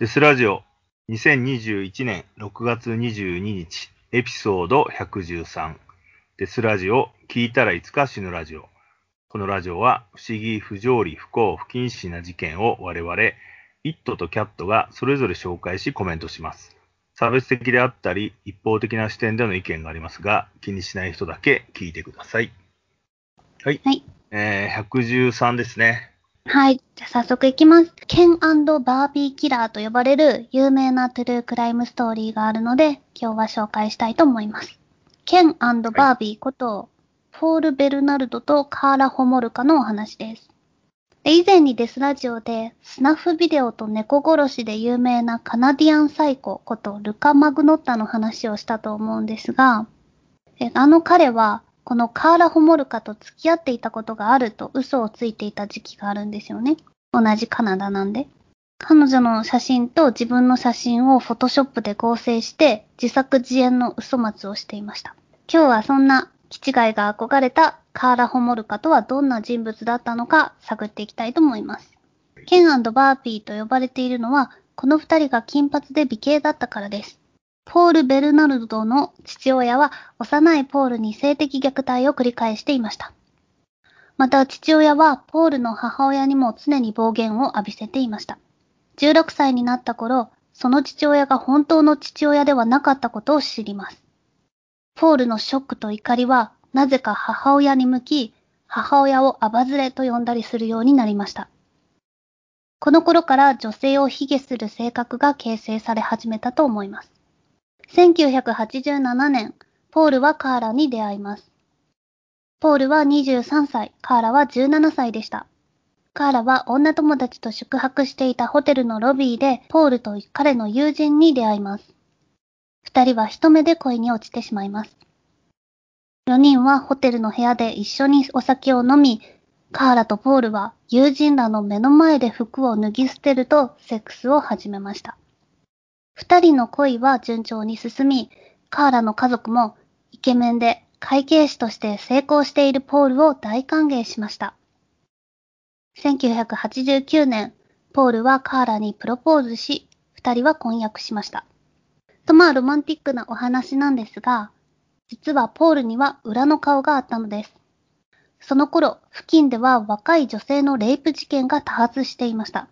デスラジオ。2021年6月22日エピソード113デスラジオ聞いたらいつか死ぬラジオ。このラジオは不思議、不条理、不幸、不謹慎な事件を我々イットとキャットがそれぞれ紹介しコメントします。差別的であったり一方的な視点での意見がありますが気にしない人だけ聞いてください。はい、はい。えー、113ですねはい。じゃあ早速いきます。ケンバービーキラーと呼ばれる有名なトゥルークライムストーリーがあるので、今日は紹介したいと思います。ケンバービーこと、ポール・ベルナルドとカーラ・ホモルカのお話です。で以前にデスラジオで、スナフビデオと猫殺しで有名なカナディアンサイコことルカ・マグノッタの話をしたと思うんですが、えあの彼は、このカーラ・ホモルカと付き合っていたことがあると嘘をついていた時期があるんですよね。同じカナダなんで。彼女の写真と自分の写真をフォトショップで合成して自作自演の嘘松をしていました。今日はそんな気違いが憧れたカーラ・ホモルカとはどんな人物だったのか探っていきたいと思います。ケンバーピーと呼ばれているのはこの二人が金髪で美形だったからです。ポール・ベルナルドの父親は幼いポールに性的虐待を繰り返していました。また父親はポールの母親にも常に暴言を浴びせていました。16歳になった頃、その父親が本当の父親ではなかったことを知ります。ポールのショックと怒りはなぜか母親に向き、母親をアバズレと呼んだりするようになりました。この頃から女性を卑下する性格が形成され始めたと思います。1987年、ポールはカーラに出会います。ポールは23歳、カーラは17歳でした。カーラは女友達と宿泊していたホテルのロビーで、ポールと彼の友人に出会います。二人は一目で恋に落ちてしまいます。四人はホテルの部屋で一緒にお酒を飲み、カーラとポールは友人らの目の前で服を脱ぎ捨てるとセックスを始めました。二人の恋は順調に進み、カーラの家族もイケメンで会計士として成功しているポールを大歓迎しました。1989年、ポールはカーラにプロポーズし、二人は婚約しました。とまあロマンティックなお話なんですが、実はポールには裏の顔があったのです。その頃、付近では若い女性のレイプ事件が多発していました。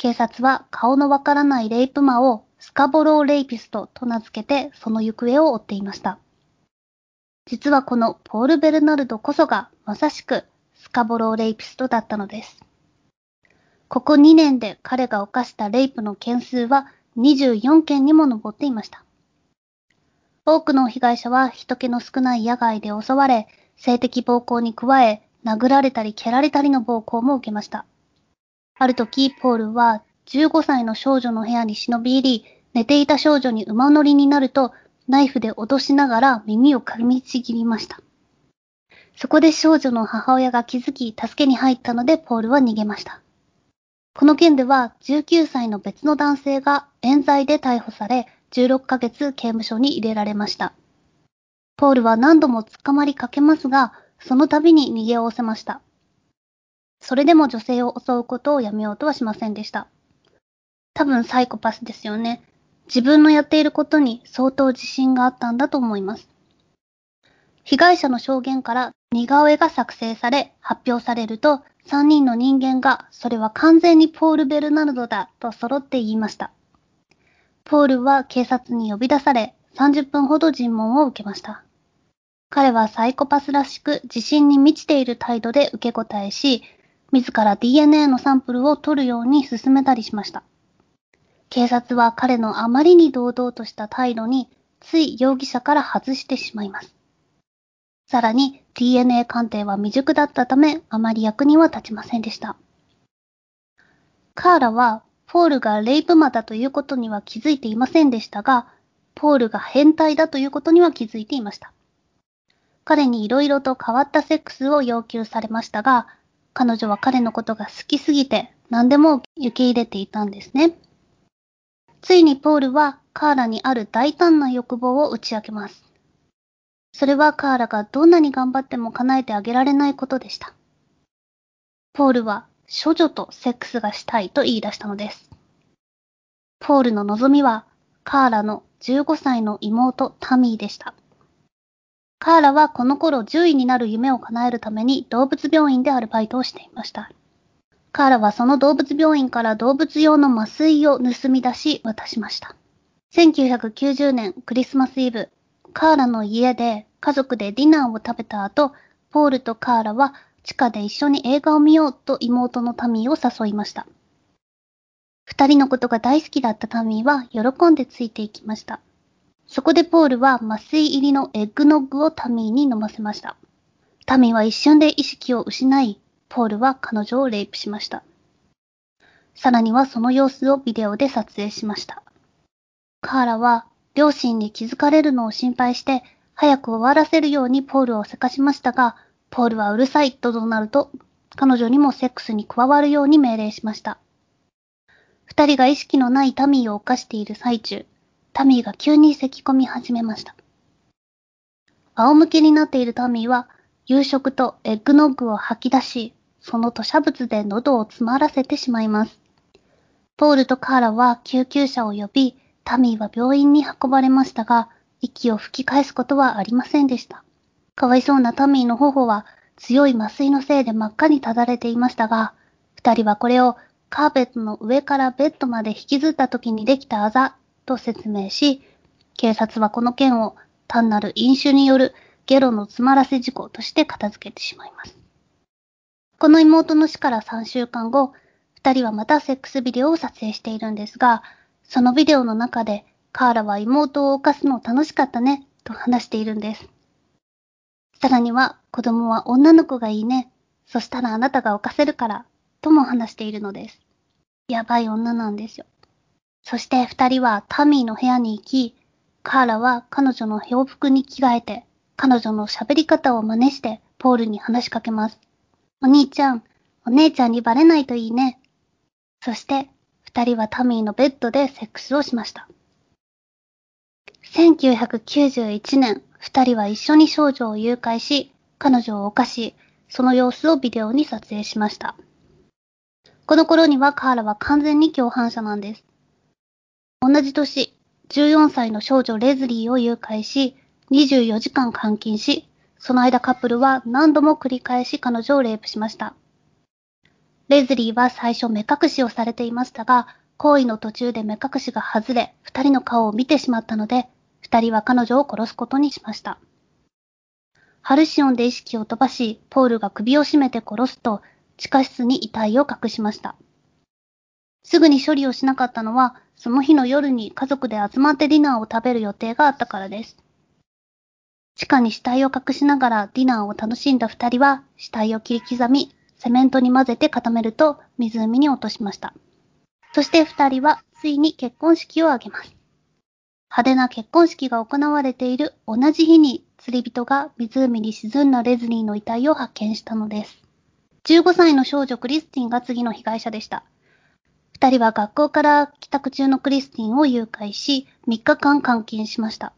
警察は顔のわからないレイプ魔をスカボローレイピストと名付けてその行方を追っていました。実はこのポール・ベルナルドこそがまさしくスカボローレイピストだったのです。ここ2年で彼が犯したレイプの件数は24件にも上っていました。多くの被害者は人気の少ない野外で襲われ、性的暴行に加え、殴られたり蹴られたりの暴行も受けました。ある時、ポールは15歳の少女の部屋に忍び入り、寝ていた少女に馬乗りになると、ナイフで脅しながら耳を噛みちぎりました。そこで少女の母親が気づき、助けに入ったので、ポールは逃げました。この件では、19歳の別の男性が冤罪で逮捕され、16ヶ月刑務所に入れられました。ポールは何度も捕まりかけますが、その度に逃げおおせました。それでも女性を襲うことをやめようとはしませんでした。多分サイコパスですよね。自分のやっていることに相当自信があったんだと思います。被害者の証言から似顔絵が作成され発表されると3人の人間がそれは完全にポール・ベルナルドだと揃って言いました。ポールは警察に呼び出され30分ほど尋問を受けました。彼はサイコパスらしく自信に満ちている態度で受け答えし、自ら DNA のサンプルを取るように進めたりしました。警察は彼のあまりに堂々とした態度に、つい容疑者から外してしまいます。さらに DNA 鑑定は未熟だったため、あまり役には立ちませんでした。カーラは、ポールがレイプ魔だということには気づいていませんでしたが、ポールが変態だということには気づいていました。彼に色々と変わったセックスを要求されましたが、彼女は彼のことが好きすぎて何でも受け入れていたんですね。ついにポールはカーラにある大胆な欲望を打ち明けます。それはカーラがどんなに頑張っても叶えてあげられないことでした。ポールは処女とセックスがしたいと言い出したのです。ポールの望みは、カーラの15歳の妹タミーでした。カーラはこの頃獣医になる夢を叶えるために動物病院でアルバイトをしていました。カーラはその動物病院から動物用の麻酔を盗み出し渡しました。1990年クリスマスイブ、カーラの家で家族でディナーを食べた後、ポールとカーラは地下で一緒に映画を見ようと妹のタミーを誘いました。二人のことが大好きだったタミーは喜んでついていきました。そこでポールは麻酔入りのエッグノッグをタミーに飲ませました。タミーは一瞬で意識を失い、ポールは彼女をレイプしました。さらにはその様子をビデオで撮影しました。カーラは両親に気づかれるのを心配して、早く終わらせるようにポールをせかしましたが、ポールはうるさいと怒鳴ると、彼女にもセックスに加わるように命令しました。二人が意識のないタミーを犯している最中、タミーが急に咳き込み始めました。仰向けになっているタミーは、夕食とエッグノッグを吐き出し、その吐砂物で喉を詰まらせてしまいます。ポールとカーラは救急車を呼び、タミーは病院に運ばれましたが、息を吹き返すことはありませんでした。かわいそうなタミーの頬は強い麻酔のせいで真っ赤にただれていましたが、二人はこれをカーペットの上からベッドまで引きずった時にできたあざと説明し、警察はこの件を単なる飲酒によるゲロの詰まらせ事故として片付けてしまいます。この妹の死から3週間後、二人はまたセックスビデオを撮影しているんですが、そのビデオの中で、カーラは妹を犯すの楽しかったね、と話しているんです。さらには、子供は女の子がいいね。そしたらあなたが犯せるから、とも話しているのです。やばい女なんですよ。そして二人はタミーの部屋に行き、カーラは彼女の洋服に着替えて、彼女の喋り方を真似してポールに話しかけます。お兄ちゃん、お姉ちゃんにバレないといいね。そして二人はタミーのベッドでセックスをしました。1991年、二人は一緒に少女を誘拐し、彼女を犯し、その様子をビデオに撮影しました。この頃にはカーラは完全に共犯者なんです。同じ年、14歳の少女レズリーを誘拐し、24時間監禁し、その間カップルは何度も繰り返し彼女をレイプしました。レズリーは最初目隠しをされていましたが、行為の途中で目隠しが外れ、二人の顔を見てしまったので、二人は彼女を殺すことにしました。ハルシオンで意識を飛ばし、ポールが首を絞めて殺すと、地下室に遺体を隠しました。すぐに処理をしなかったのは、その日の夜に家族で集まってディナーを食べる予定があったからです。地下に死体を隠しながらディナーを楽しんだ二人は、死体を切り刻み、セメントに混ぜて固めると湖に落としました。そして二人はついに結婚式を挙げます。派手な結婚式が行われている同じ日に釣り人が湖に沈んだレズリーの遺体を発見したのです。15歳の少女クリスティンが次の被害者でした。二人は学校から帰宅中のクリスティンを誘拐し、3日間監禁しました。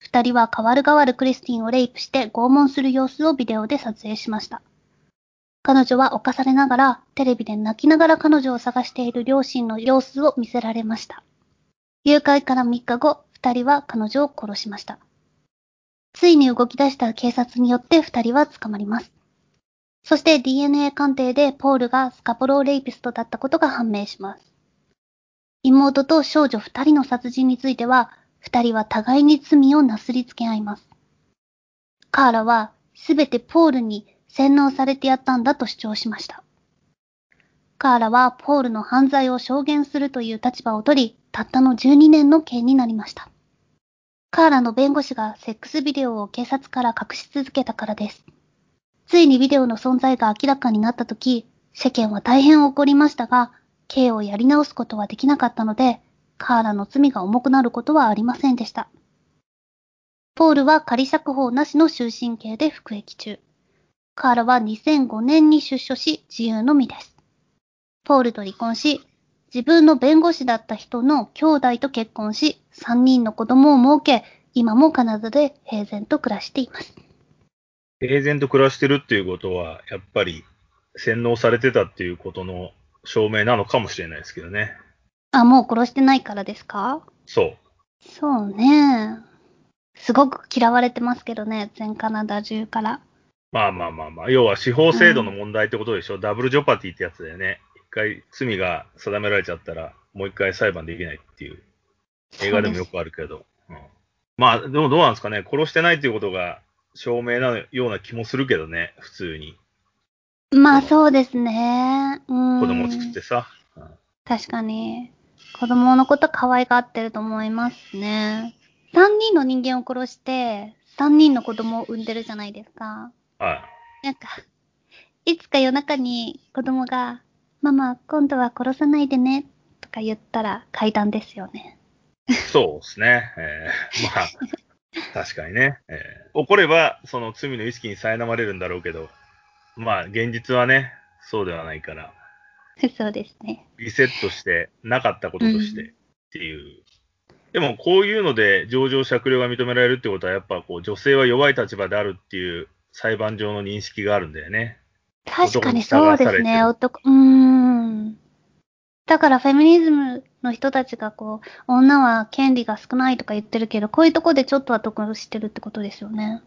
二人は代わる代わるクリスティンをレイプして拷問する様子をビデオで撮影しました。彼女は犯されながら、テレビで泣きながら彼女を探している両親の様子を見せられました。誘拐から3日後、二人は彼女を殺しました。ついに動き出した警察によって二人は捕まります。そして DNA 鑑定でポールがスカポローレイピストだったことが判明します。妹と少女二人の殺人については、二人は互いに罪をなすりつけ合います。カーラはすべてポールに洗脳されてやったんだと主張しました。カーラはポールの犯罪を証言するという立場を取り、たったの12年の刑になりました。カーラの弁護士がセックスビデオを警察から隠し続けたからです。ついにビデオの存在が明らかになったとき、世間は大変怒りましたが、刑をやり直すことはできなかったので、カーラの罪が重くなることはありませんでした。ポールは仮釈放なしの終身刑で服役中。カーラは2005年に出所し自由の身です。ポールと離婚し、自分の弁護士だった人の兄弟と結婚し、3人の子供を設け、今もカナダで平然と暮らしています。平然と暮らしてるっていうことは、やっぱり洗脳されてたっていうことの証明なのかもしれないですけどね。あ、もう殺してないからですか？そう。そうね。すごく嫌われてますけどね、全カナダ中から。まあまあまあまあ、要は司法制度の問題ってことでしょ、ダブルジョパティってやつだよね。一回罪が定められちゃったら、もう一回裁判できないっていう。映画でもよくあるけど。うん、まあ、でもどうなんですかね。殺してないっていうことが証明なような気もするけどね、普通に。まあそうですね。うん。子供を作ってさ。うん確かに。子供のこと可愛がってると思いますね。3人の人間を殺して、3人の子供を産んでるじゃないですか。はい。なんか、いつか夜中に子供が、ママ、今度は殺さないでね、とか言ったら階段ですよね。そうですね。えーまあ、確かにね。えー怒れば、その罪の意識に苛まれるんだろうけど、まあ、現実はね、そうではないから、そうですね。リセットして、なかったこととしてっていう。でも、こういうので上場酌量が認められるってことは、やっぱこう、女性は弱い立場であるっていう裁判上の認識があるんだよね。確かにそうですね、男、うーん。だからフェミニズムの人たちがこう、女は権利が少ないとか言ってるけど、こういうとこでちょっとは得してるってことですよね。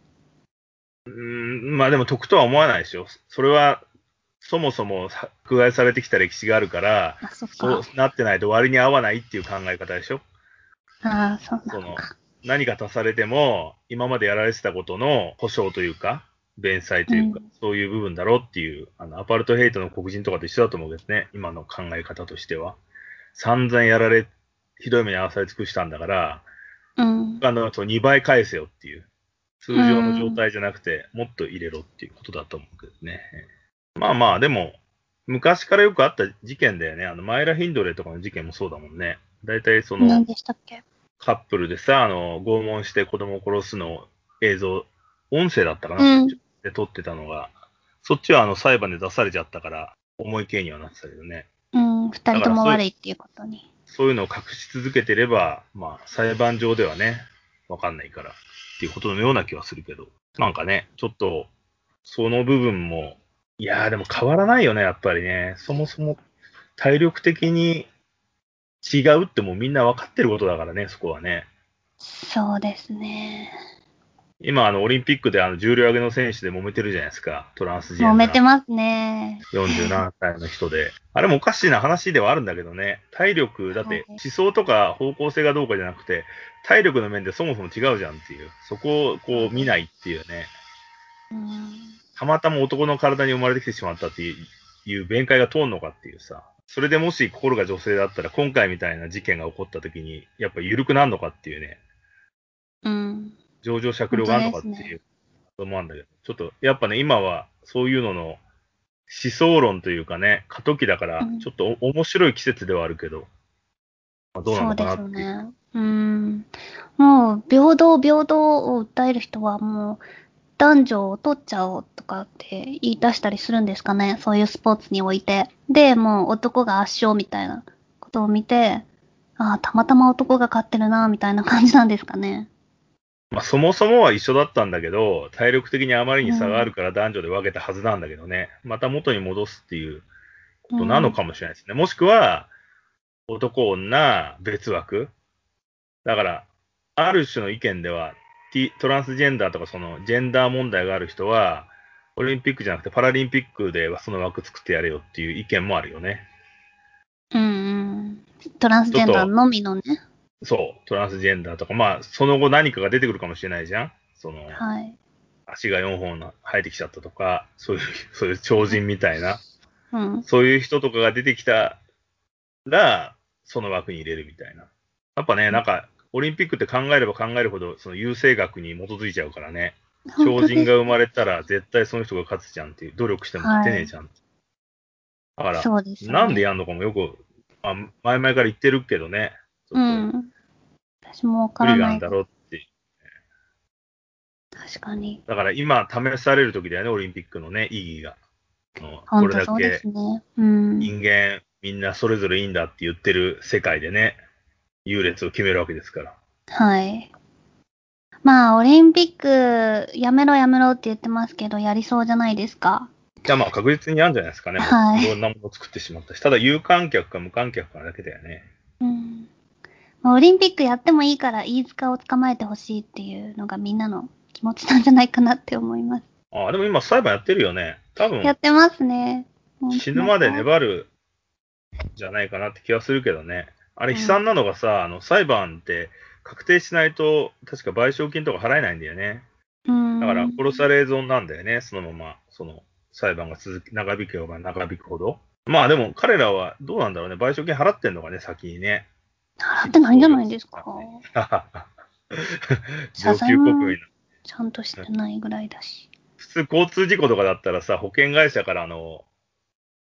うーん、まあでも得とは思わないでしょ。それは、そもそも迫害されてきた歴史があるから、あ、そっそうか。なってないと割に合わないっていう考え方でしょ。ああ、そうなか。何か足されても、今までやられてたことの保証というか、弁済というか、うんそういう部分だろうっていう、あの、アパルトヘイトの黒人とかと一緒だと思うんですね。今の考え方としては。散々やられ、ひどい目に遭わされ尽くしたんだから、うん。他のと2倍返せよっていう。通常の状態じゃなくて、もっと入れろっていうことだと思うけどね。まあまあ、でも、昔からよくあった事件だよね。あの、マイラ・ヒンドレとかの事件もそうだもんね。大体その、何でしたっけ？カップルでさ、あの、拷問して子供を殺すの映像、音声だったかな、うんで撮ってたのが、そっちはあの裁判で出されちゃったから、重い刑にはなってたけどね。うん、二人とも悪いっていうことに。そういうのを隠し続けてれば、まあ、裁判上ではね、わかんないから、っていうことのような気はするけど。なんかね、ちょっと、その部分も、いやーでも変わらないよね、やっぱりね。そもそも体力的に違うってもうみんな分かってることだからね、そこはね。そうですね。今、あの、オリンピックであの、重量上げの選手で揉めてるじゃないですか。トランスジェンダー。揉めてますね。47歳の人で。あれもおかしいな話ではあるんだけどね。体力、だってはい思想とか方向性がどうかじゃなくて、体力の面でそもそも違うじゃんっていう。そこをこう見ないっていうね。うん。たまたま男の体に生まれてきてしまったっていういう弁解が通るのかっていうさ。それでもし心が女性だったら、今回みたいな事件が起こった時に、やっぱ緩くなるのかっていうね。うん。上場酌量があるのかっていうこともあるんだけど、ちょっと、やっぱね、今はそういうのの思想論というかね、過渡期だからうん、ちょっとお面白い季節ではあるけど、まあ、どうなのかなっていう。すね。うん。もう、平等、平等を訴える人はもう、男女を取っちゃおうとかって言い出したりするんですかね。そういうスポーツにおいて。で、もう男が圧勝みたいなことを見て、ああ、たまたま男が勝ってるな、みたいな感じなんですかね。まあ、そもそもは一緒だったんだけど、体力的にあまりに差があるから男女で分けたはずなんだけどね、また元に戻すっていうことなのかもしれないですね。もしくは、男、女、別枠。だから、ある種の意見では、トランスジェンダーとかそのジェンダー問題がある人は、オリンピックじゃなくてパラリンピックではその枠作ってやれよっていう意見もあるよね。うんうん。トランスジェンダーのみのね。そう、トランスジェンダーとか、まあ、その後何かが出てくるかもしれないじゃんその、はい。足が4本生えてきちゃったとか、そういう、そういう超人みたいな、うん。そういう人とかが出てきたら、その枠に入れるみたいな。やっぱね、なんか、オリンピックって考えれば考えるほど、その優勢学に基づいちゃうからね、超人が生まれたら絶対その人が勝つじゃんっていう、努力しても勝てねえじゃん。だから、ね。なんでやんのかもよく、まあ、前々から言ってるけどね、ちうょっん。私もわとからない。だろうって。確かに。だから今試される時だよね、オリンピックのね、意義が。あのこれだ本当そうでけ。人間みんなそれぞれいいんだって言ってる世界でね、優劣を決めるわけですから。はい。まあ、オリンピック、やめろやめろって言ってますけど、やりそうじゃないですか。じゃあまあ確実にあるんじゃないですかね。はいいろんなものを作ってしまったし。ただ有観客か無観客かだけだよね。うん。まあオリンピックやってもいいから飯塚を捕まえてほしいっていうのがみんなの気持ちなんじゃないかなって思います。ああ、でも今裁判やってるよね。多分や、ってますね。死ぬまで粘るじゃないかなって気がするけどね。あれ悲惨なのがさ、あの、裁判って確定しないと、確か賠償金とか払えないんだよね。うん。だから殺され損なんだよね、そのまま、その、裁判が続き、長引けば長引くほど。まあでも彼らはどうなんだろうね、賠償金払ってんのかね、先にね。払ってないんじゃないですか？謝上級国。ちゃんとしてないぐらいだし。普通交通事故とかだったらさ、保険会社からあの、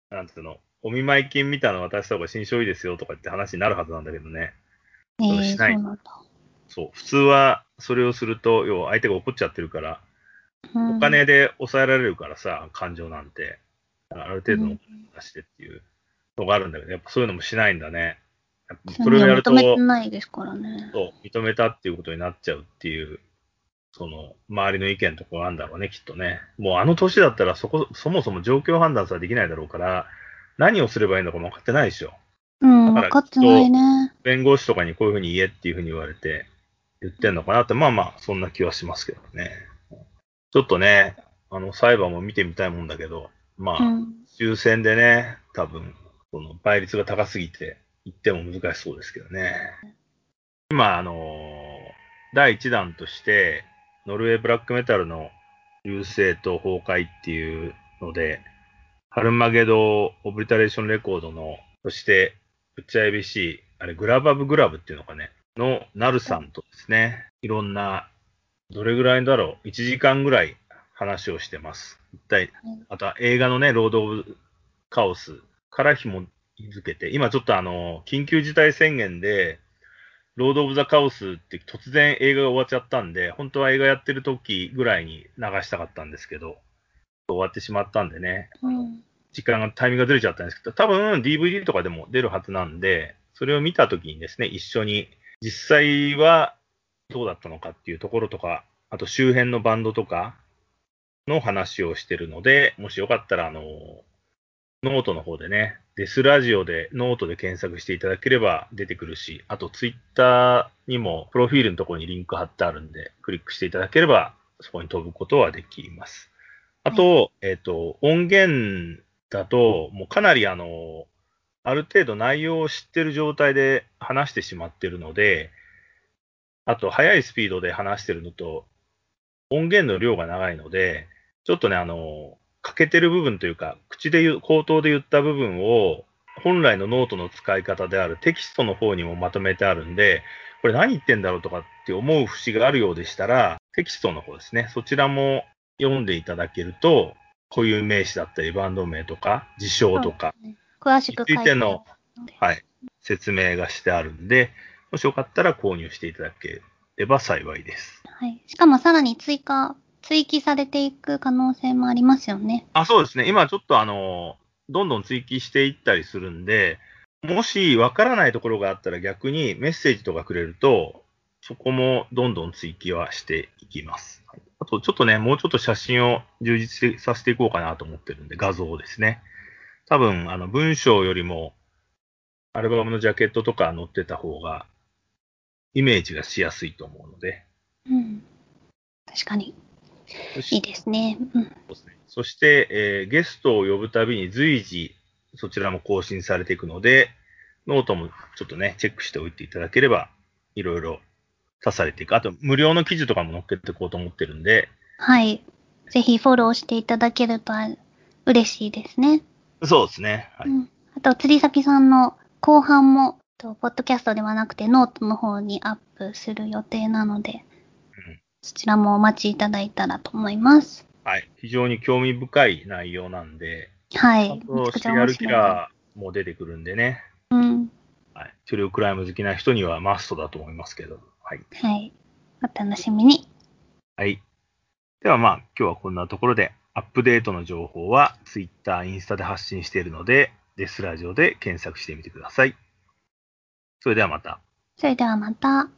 なんつうの、お見舞い金みたいなの渡した方が心象いいですよとかって話になるはずなんだけどね。ええそうそうしないなんだ。そう。普通はそれをすると、要は相手が怒っちゃってるから、うんお金で抑えられるからさ、感情なんて。ある程度の出してっていうのがあるんだけど、やっぱそういうのもしないんだね。それをやると、認めてないですからね。そう認めたっていうことになっちゃうっていう、その、周りの意見とかがあるんだろうね、きっとね。もうあの年だったらそこ、そもそも状況判断さえできないだろうから、何をすればいいのかも分かってないでしょ。うん、分かってないね。弁護士とかにこういうふうに言えっていうふうに言われて、言ってんのかなって、まあまあ、そんな気はしますけどね。ちょっとね、あの、裁判も見てみたいもんだけど、まあ、うん。抽選でね、多分、その倍率が高すぎて、言っても難しそうですけどね。今、あの、第1弾として、ノルウェーブラックメタルの流星と崩壊っていうので、ハルマゲド・オブリタレーションレコードの、そして、ブッチャ ABC、あれ、グラバブ・グラブっていうのかね、のナルさんとですね、いろんな、どれぐらいだろう、1時間ぐらい話をしてます。一体、あとは映画のね、ロード・オブ・カオスから紐づけて、今ちょっとあの、緊急事態宣言で、ロード・オブ・ザ・カオスって突然映画が終わっちゃったんで、本当は映画やってる時ぐらいに流したかったんですけど、終わってしまったんでね、うん。時間が、タイミングがずれちゃったんですけど、多分 DVD とかでも出るはずなんで、それを見たときにですね、一緒に実際はどうだったのかっていうところとか、あと周辺のバンドとかの話をしてるので、もしよかったら、あの、ノートの方でね、デスラジオでノートで検索していただければ出てくるし、あとツイッターにもプロフィールのところにリンク貼ってあるんで、クリックしていただければそこに飛ぶことはできます。あと、えっ、と、音源だと、もうかなりあの、ある程度内容を知ってる状態で話してしまってるので、あと、速いスピードで話してるのと、音源の量が長いので、ちょっとね、あの、欠けてる部分というか、口で言う、口頭で言った部分を、本来のノートの使い方であるテキストの方にもまとめてあるんで、これ何言ってんだろうとかって思う節があるようでしたら、テキストの方ですね、そちらも読んでいただけると、固有名詞だったり、バンド名とか、事象とか、詳しく書いてので。はい、説明がしてあるんで、もしよかったら購入していただければ幸いです。はい。しかもさらに追加、追記されていく可能性もありますよね。あ、そうですね。今ちょっとあの、どんどん追記していったりするんで、もしわからないところがあったら逆にメッセージとかくれると、そこもどんどん追記はしていきます。あとちょっとね、もうちょっと写真を充実させていこうかなと思ってるんで、画像をですね。多分、あの、文章よりも、アルバムのジャケットとか載ってた方が、イメージがしやすいと思うので。うん。確かに。いいですね。うん。そして、えーゲストを呼ぶたびに随時そちらも更新されていくので、ノートもちょっとね、チェックしておいていただければ、いろいろ足されていく。あと、無料の記事とかも載っけていこうと思ってるんで、はい。ぜひフォローしていただけると嬉しいですね。そうですね。はい。うん。あと、釣崎さんの後半も、とポッドキャストではなくてノートの方にアップする予定なので、うんそちらもお待ちいただいたらと思います。はい。非常に興味深い内容なんで、はい。あと、シリアルキ。ラーも出てくるんでね、うん。はい。トゥルークライム好きな人にはマストだと思いますけど、はい。はい。お楽しみに。はい。ではまあ、今日はこんなところで、アップデートの情報は Twitter、インスタで発信しているので、デスラジオで検索してみてください。それではまた。それではまた。